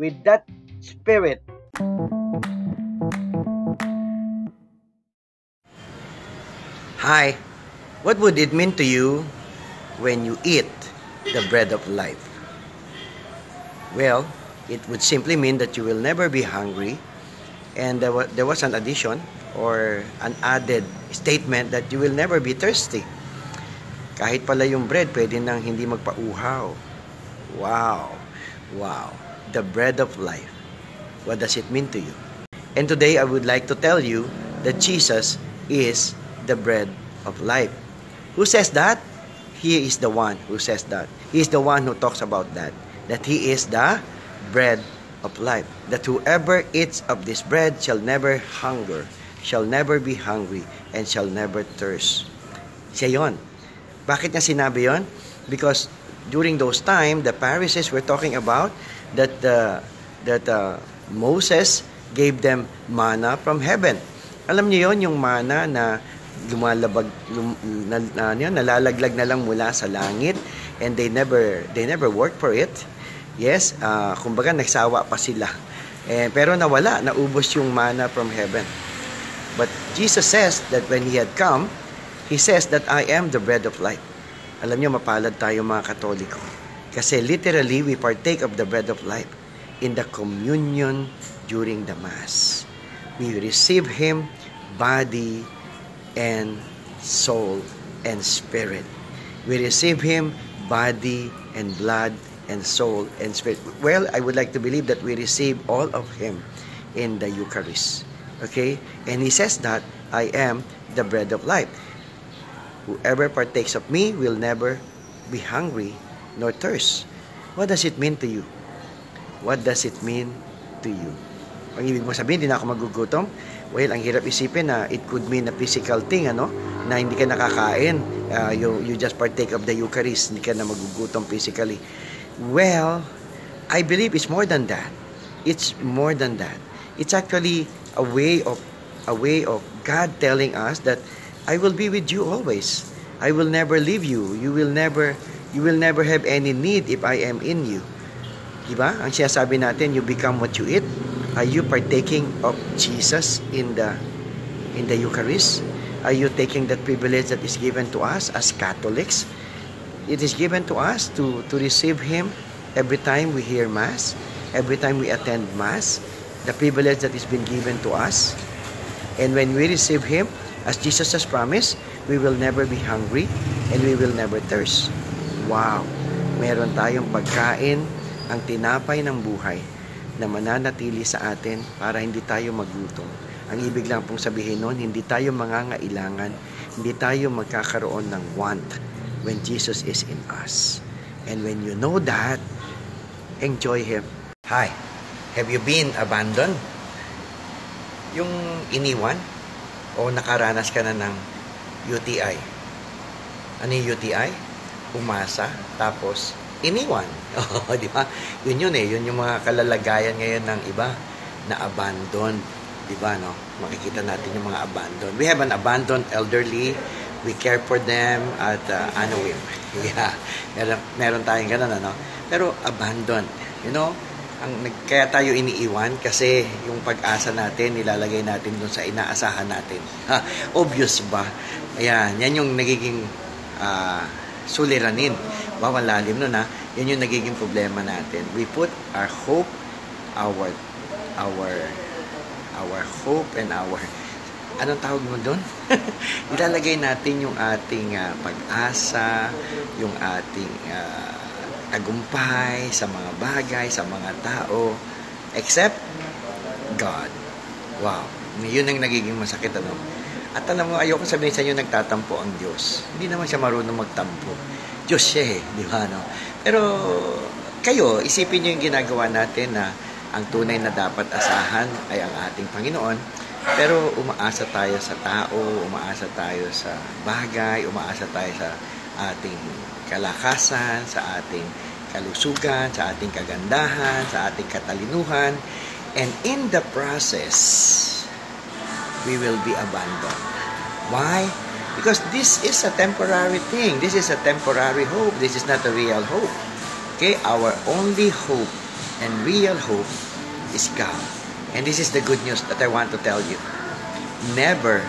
with that spirit. Hi, what would it mean to you when you eat the bread of life? Well, it would simply mean that you will never be hungry and there was, there was an addition or an added statement that you will never be thirsty. Kahit pala yung bread, pwede nang hindi magpauhaw. Wow. Wow. The bread of life. What does it mean to you? And today I would like to tell you that Jesus is the bread of life. Who says that? He is the one who says that. He is the one who talks about that. That he is the bread of life. That whoever eats of this bread shall never hunger, shall never be hungry, and shall never thirst. Siya yon. Bakit niya sinabi yon? Because during those time, the Pharisees were talking about that uh, that uh, Moses gave them manna from heaven. Alam niyo yon yung manna na lumalabag lum, na, na, yun, nalalaglag na lang mula sa langit and they never they never work for it. Yes, uh, kumbaga nagsawa pa sila. Eh, pero nawala, naubos yung manna from heaven. But Jesus says that when He had come, He says that I am the bread of life. Alam niyo, mapalad tayo mga katoliko. Kasi literally, we partake of the bread of life in the communion during the Mass. We receive Him body and soul and spirit. We receive Him body and blood and soul and spirit. Well, I would like to believe that we receive all of Him in the Eucharist. Okay? And He says that I am the bread of life. Whoever partakes of me will never be hungry nor thirst. What does it mean to you? What does it mean to you? Ang ibig mo sabihin, hindi na ako magugutom? Well, ang hirap isipin na it could mean a physical thing, ano? Na hindi ka nakakain. Uh, you, you just partake of the Eucharist, hindi ka na magugutom physically. Well, I believe it's more than that. It's more than that. It's actually a way of a way of God telling us that I will be with you always. I will never leave you. You will never you will never have any need if I am in you. Diba? Ang sinasabi natin, you become what you eat. Are you partaking of Jesus in the in the Eucharist? Are you taking that privilege that is given to us as Catholics? It is given to us to to receive him every time we hear mass, every time we attend mass, the privilege that is been given to us. And when we receive him, As Jesus has promised, we will never be hungry and we will never thirst. Wow! Meron tayong pagkain, ang tinapay ng buhay na mananatili sa atin para hindi tayo magutom. Ang ibig lang pong sabihin noon, hindi tayo mangangailangan, hindi tayo magkakaroon ng want when Jesus is in us. And when you know that, enjoy Him. Hi, have you been abandoned? Yung iniwan? o nakaranas ka na ng UTI. Ano yung UTI? Umasa, tapos iniwan. Di ba? Yun yun eh. Yun yung mga kalalagayan ngayon ng iba na abandoned. Di ba, no? Makikita natin yung mga abandoned. We have an abandoned elderly. We care for them at uh, ano Yeah. Meron, meron tayong ganun, ano? Pero abandoned. You know, ang kaya tayo iniiwan kasi yung pag-asa natin nilalagay natin doon sa inaasahan natin. Ha, obvious ba? Ayan, yan yung nagiging uh, suliranin. Bawal lalim nun ha. Yan yung nagiging problema natin. We put our hope, our our our hope and our anong tawag mo doon? Ilalagay natin yung ating uh, pag-asa, yung ating uh, tagumpay sa mga bagay, sa mga tao, except God. Wow. Yun ang nagiging masakit, ano? At alam mo, ayoko sabihin sa inyo, nagtatampo ang Diyos. Hindi naman siya marunong magtampo. Diyos siya eh, di ba, no? Pero, kayo, isipin nyo yung ginagawa natin na ang tunay na dapat asahan ay ang ating Panginoon. Pero umaasa tayo sa tao, umaasa tayo sa bagay, umaasa tayo sa ating kalakasan, sa ating kalusugan, sa ating kagandahan, sa ating katalinuhan. And in the process, we will be abandoned. Why? Because this is a temporary thing. This is a temporary hope. This is not a real hope. Okay? Our only hope and real hope is God. And this is the good news that I want to tell you. Never,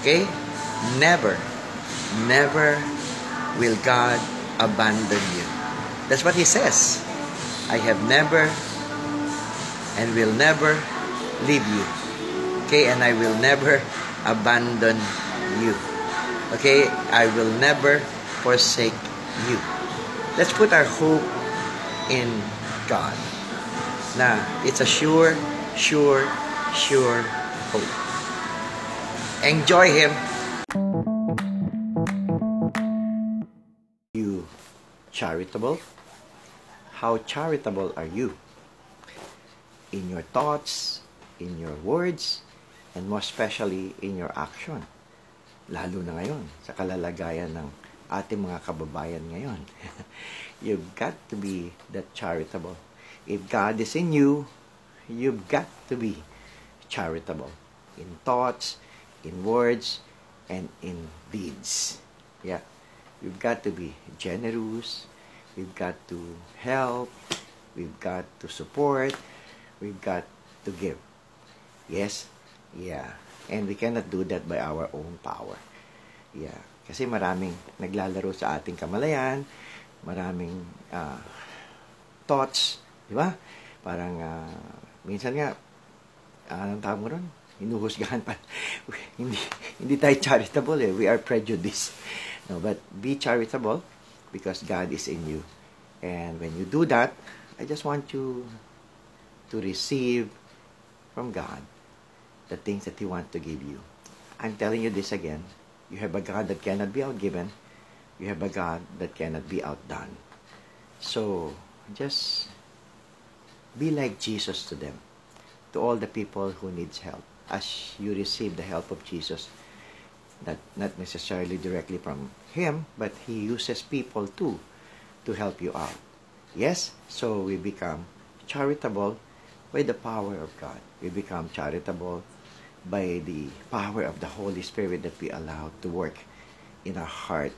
okay? Never, never will God abandon you. That's what He says. I have never and will never leave you. Okay? And I will never abandon you. Okay? I will never forsake you. Let's put our hope in God. Na it's a sure, sure, sure hope. Enjoy Him. You charitable? How charitable are you? In your thoughts, in your words, and most especially in your action. Lalo na ngayon, sa kalalagayan ng ating mga kababayan ngayon. you've got to be that charitable. If God is in you, you've got to be charitable in thoughts, in words, and in deeds. Yeah. We've got to be generous. We've got to help. We've got to support. We've got to give. Yes? Yeah. And we cannot do that by our own power. Yeah. Kasi maraming naglalaro sa ating kamalayan, maraming uh, thoughts, di ba? Parang uh, minsan nga, uh, anong tawag mo ron? Hinuhusgahan pa. hindi, hindi tayo charitable eh. We are prejudiced. No, but be charitable because God is in you. And when you do that, I just want you to receive from God the things that He wants to give you. I'm telling you this again. You have a God that cannot be outgiven. You have a God that cannot be outdone. So, just be like Jesus to them, to all the people who needs help. As you receive the help of Jesus, that not necessarily directly from Him, but He uses people too to help you out. Yes? So we become charitable by the power of God. We become charitable by the power of the Holy Spirit that we allow to work in our heart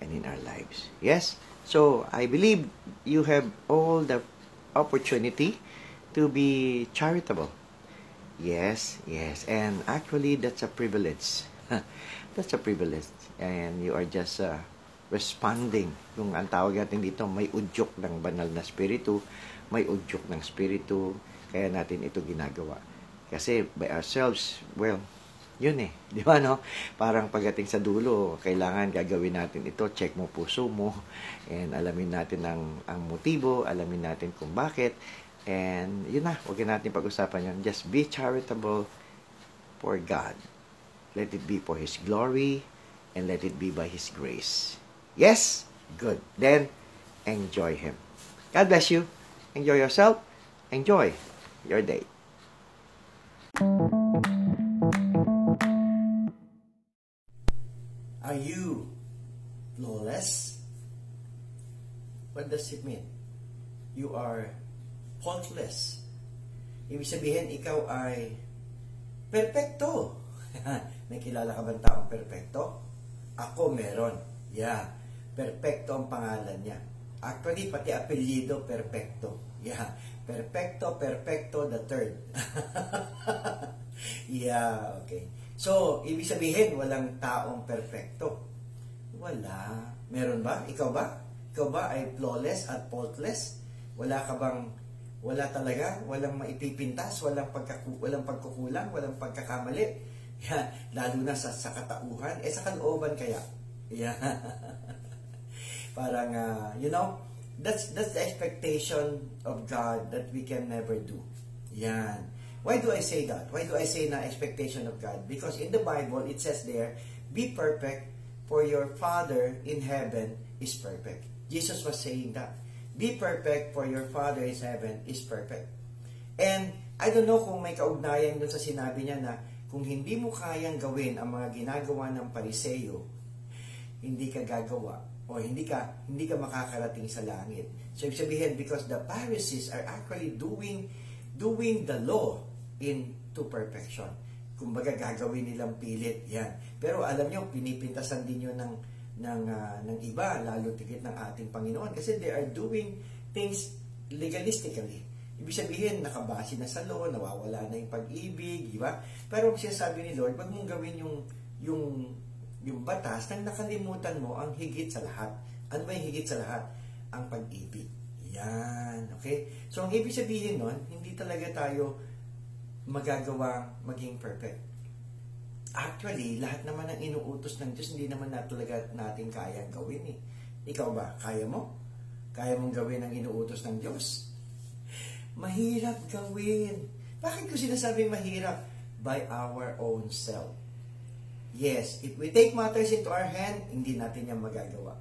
and in our lives. Yes? So, I believe you have all the opportunity to be charitable. Yes, yes. And actually, that's a privilege. that's a privilege. And you are just uh, responding. Kung ang tawag natin dito, may udyok ng banal na spiritu, may udyok ng spiritu, kaya natin ito ginagawa. Kasi by ourselves, well, yun eh. Di ba, no? Parang pagdating sa dulo, kailangan gagawin natin ito, check mo puso mo, and alamin natin ang, ang motibo, alamin natin kung bakit, and yun na, huwag natin pag-usapan yun. Just be charitable for God. Let it be for His glory, and let it be by His grace. Yes? Good. Then, enjoy Him. God bless you. Enjoy yourself. Enjoy your day. What does it mean? You are faultless. Ibig sabihin, ikaw ay perfecto. May kilala ka bang taong perfecto? Ako meron. Yeah. Perfecto ang pangalan niya. Actually, pati apelyido, perfecto. Yeah. Perfecto, perfecto, the third. yeah, okay. So, ibig sabihin, walang taong perfecto. Wala. Meron ba? Ikaw ba? Ikaw ba ay flawless at faultless? Wala ka bang, wala talaga? Walang maipipintas? Walang, pagkaku, walang pagkukulang? Walang pagkakamali? Yeah, lalo na sa, sa katauhan? Eh, sa kalooban kaya? Yeah. Parang, uh, you know, That's that's the expectation of God that we can never do. Yan. Why do I say that? Why do I say na expectation of God? Because in the Bible, it says there, be perfect, for your Father in heaven is perfect. Jesus was saying that. Be perfect for your Father in heaven is perfect. And I don't know kung may kaugnayan dun sa sinabi niya na kung hindi mo kayang gawin ang mga ginagawa ng pariseyo, hindi ka gagawa o hindi ka hindi ka makakarating sa langit. So ibig sabihin because the Pharisees are actually doing doing the law into perfection. Kumbaga gagawin nilang pilit 'yan. Pero alam niyo pinipintasan din 'yon ng ng uh, ng iba lalo tigit ng ating Panginoon kasi they are doing things legalistically. Ibig sabihin, nakabase na sa law, nawawala na yung pag-ibig, di ba? Pero ang sinasabi ni Lord, wag mong gawin yung, yung, yung batas nang nakalimutan mo ang higit sa lahat. Ano ba yung higit sa lahat? Ang pag-ibig. Yan. Okay? So, ang ibig sabihin nun, hindi talaga tayo magagawa maging perfect. Actually, lahat naman ng inuutos ng Diyos, hindi naman na talaga natin kaya gawin eh. Ikaw ba? Kaya mo? Kaya mong gawin ang inuutos ng Diyos? Mahirap gawin. Bakit ko sinasabing mahirap? By our own self. Yes, if we take matters into our hand, hindi natin yan magagawa.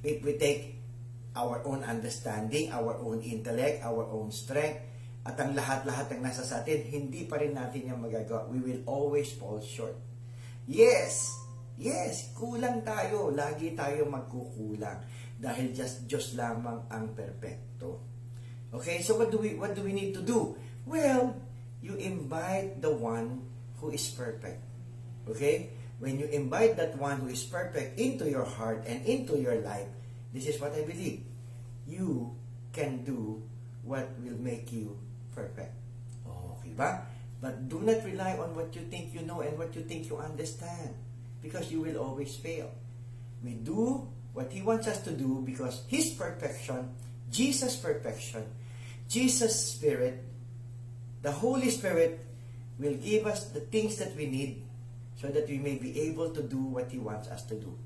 If we take our own understanding, our own intellect, our own strength, at ang lahat-lahat ng nasa sa atin, hindi pa rin natin yan magagawa. We will always fall short. Yes, yes, kulang tayo. Lagi tayo magkukulang. Dahil just Diyos lamang ang perpekto. Okay, so what do we what do we need to do? Well, you invite the one who is perfect. Okay? When you invite that one who is perfect into your heart and into your life, this is what I believe. You can do what will make you perfect. Okay ba? But do not rely on what you think you know and what you think you understand because you will always fail. We do what He wants us to do because His perfection, Jesus' perfection, Jesus' Spirit, the Holy Spirit will give us the things that we need so that we may be able to do what He wants us to do.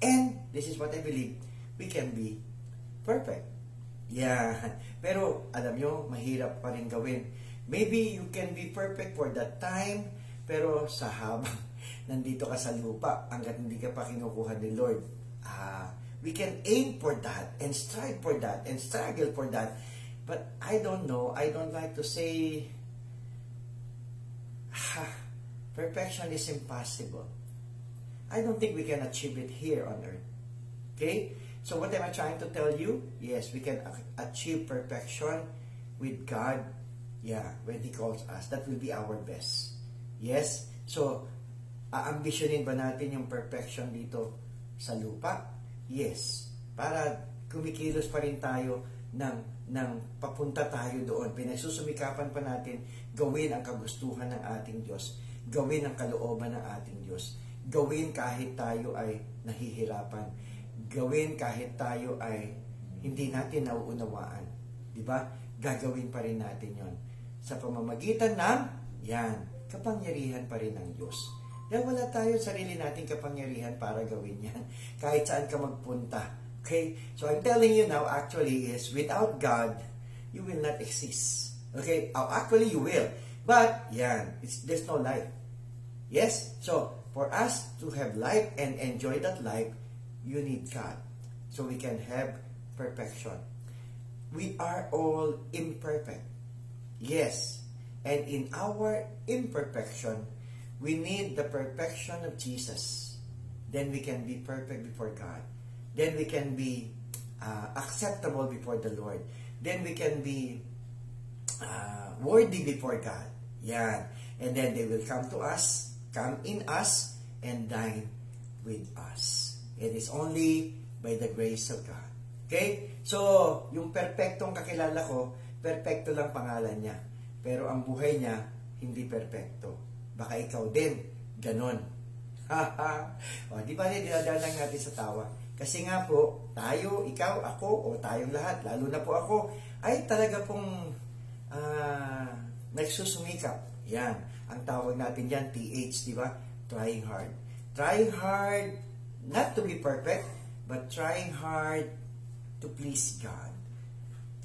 And this is what I believe, we can be perfect. Yeah. Pero alam nyo, mahirap pa rin gawin Maybe you can be perfect for that time, pero sa habang nandito ka sa lupa, hanggat hindi ka pa kinukuha ni Lord, uh, we can aim for that and strive for that and struggle for that. But I don't know, I don't like to say, ha, perfection is impossible. I don't think we can achieve it here on earth. Okay? So what am I trying to tell you? Yes, we can achieve perfection with God Yeah, when He calls us, that will be our best. Yes? So, aambisyonin ba natin yung perfection dito sa lupa? Yes. Para kumikilos pa rin tayo ng, ng papunta tayo doon. Pinagsusumikapan pa natin gawin ang kagustuhan ng ating Diyos. Gawin ang kalooban ng ating Diyos. Gawin kahit tayo ay nahihirapan. Gawin kahit tayo ay hindi natin nauunawaan. Di ba? Gagawin pa rin natin yon sa pamamagitan ng yan, kapangyarihan pa rin ng Diyos. Dahil wala tayo sarili nating kapangyarihan para gawin yan. Kahit saan ka magpunta. Okay? So I'm telling you now actually is without God, you will not exist. Okay? Oh, actually you will. But, yan, it's, there's no life. Yes? So, for us to have life and enjoy that life, you need God. So we can have perfection. We are all imperfect. Yes. And in our imperfection, we need the perfection of Jesus. Then we can be perfect before God. Then we can be uh, acceptable before the Lord. Then we can be uh, worthy before God. Yeah. And then they will come to us, come in us, and dine with us. It is only by the grace of God. Okay? So, yung perfectong kakilala ko, Perpekto lang pangalan niya. Pero ang buhay niya, hindi perpekto. Baka ikaw din, ganon. o, di ba rin dinadala natin sa tawa? Kasi nga po, tayo, ikaw, ako, o tayong lahat, lalo na po ako, ay talaga pong uh, nagsusumikap. Yan. Ang tawag natin yan, TH, di ba? Trying hard. Trying hard not to be perfect, but trying hard to please God.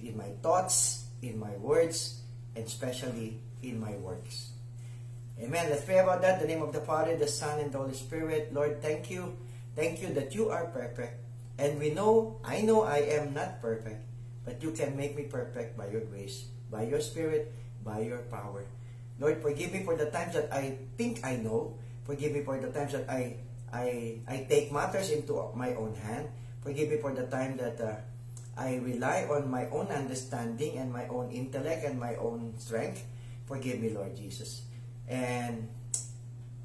In my thoughts, in my words, and especially in my works. Amen. Let's pray about that. In the name of the Father, the Son, and the Holy Spirit. Lord, thank you. Thank you that you are perfect. And we know, I know I am not perfect, but you can make me perfect by your grace, by your spirit, by your power. Lord, forgive me for the times that I think I know. Forgive me for the times that I I I take matters into my own hand. Forgive me for the time that uh, I rely on my own understanding and my own intellect and my own strength. Forgive me, Lord Jesus. And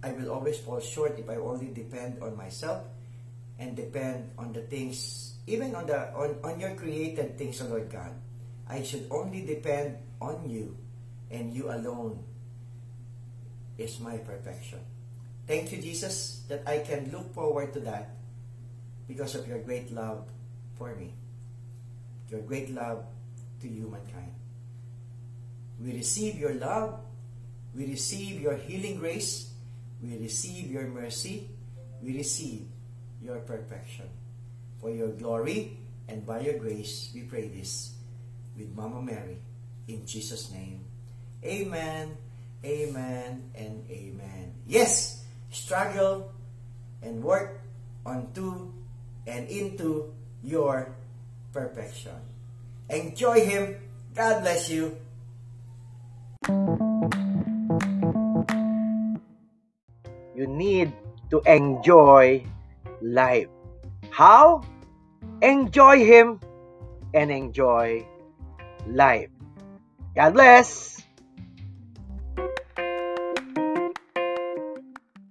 I will always fall short if I only depend on myself and depend on the things, even on the on, on your created things, O Lord God. I should only depend on you and you alone is my perfection. Thank you, Jesus, that I can look forward to that because of your great love for me, your great love to humankind. We receive your love, we receive your healing grace, we receive your mercy, we receive your perfection. For your glory and by your grace, we pray this with Mama Mary. In Jesus' name, Amen, Amen, and Amen. Yes, struggle and work onto and into your perfection. Enjoy Him. God bless you. You need to enjoy life. How? Enjoy Him and enjoy life. God bless.